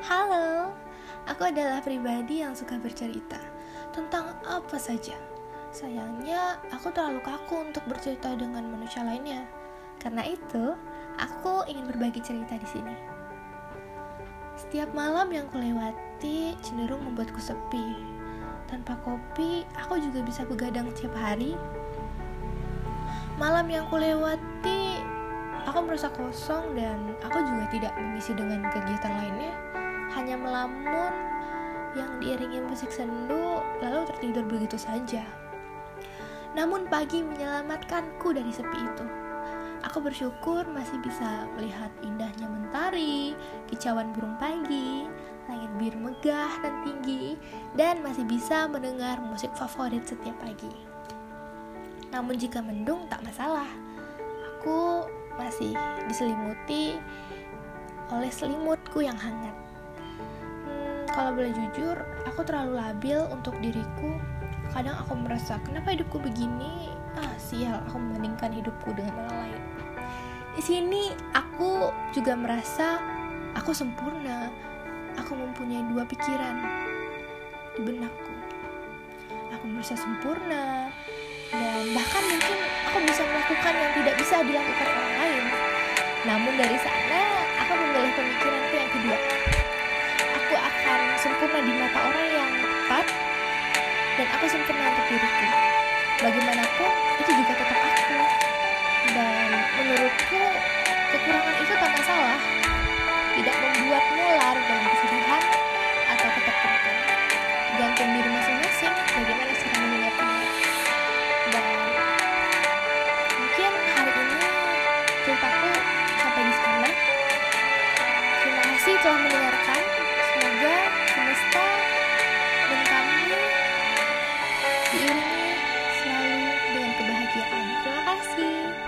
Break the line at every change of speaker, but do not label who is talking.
Halo, aku adalah pribadi yang suka bercerita tentang apa saja. Sayangnya, aku terlalu kaku untuk bercerita dengan manusia lainnya. Karena itu, aku ingin berbagi cerita di sini. Setiap malam yang kulewati cenderung membuatku sepi. Tanpa kopi, aku juga bisa begadang setiap hari. Malam yang kulewati, aku merasa kosong dan aku juga tidak mengisi dengan kegiatan lainnya hanya melamun yang diiringi musik sendu lalu tertidur begitu saja. Namun pagi menyelamatkanku dari sepi itu. Aku bersyukur masih bisa melihat indahnya mentari, kicauan burung pagi, langit biru megah dan tinggi, dan masih bisa mendengar musik favorit setiap pagi. Namun jika mendung tak masalah. Aku masih diselimuti oleh selimutku yang hangat kalau boleh jujur, aku terlalu labil untuk diriku. Kadang aku merasa, kenapa hidupku begini? Ah, sial, aku membandingkan hidupku dengan orang lain. Di sini aku juga merasa aku sempurna. Aku mempunyai dua pikiran di benakku. Aku merasa sempurna dan bahkan mungkin aku bisa melakukan yang tidak bisa dilakukan orang lain. Namun dari sana aku memilih pemikiranku yang dan aku sempurna untuk diriku. Bagaimanapun itu juga tetap aku. Dan menurutku kekurangan itu tak masalah. Tidak membuatmu larut dalam kesedihan atau ketakutan gantung diri masing-masing bagaimana cara mengingatnya dan mungkin hari ini ceritaku sampai di sana terima kasih telah mendengarkan 非常感谢。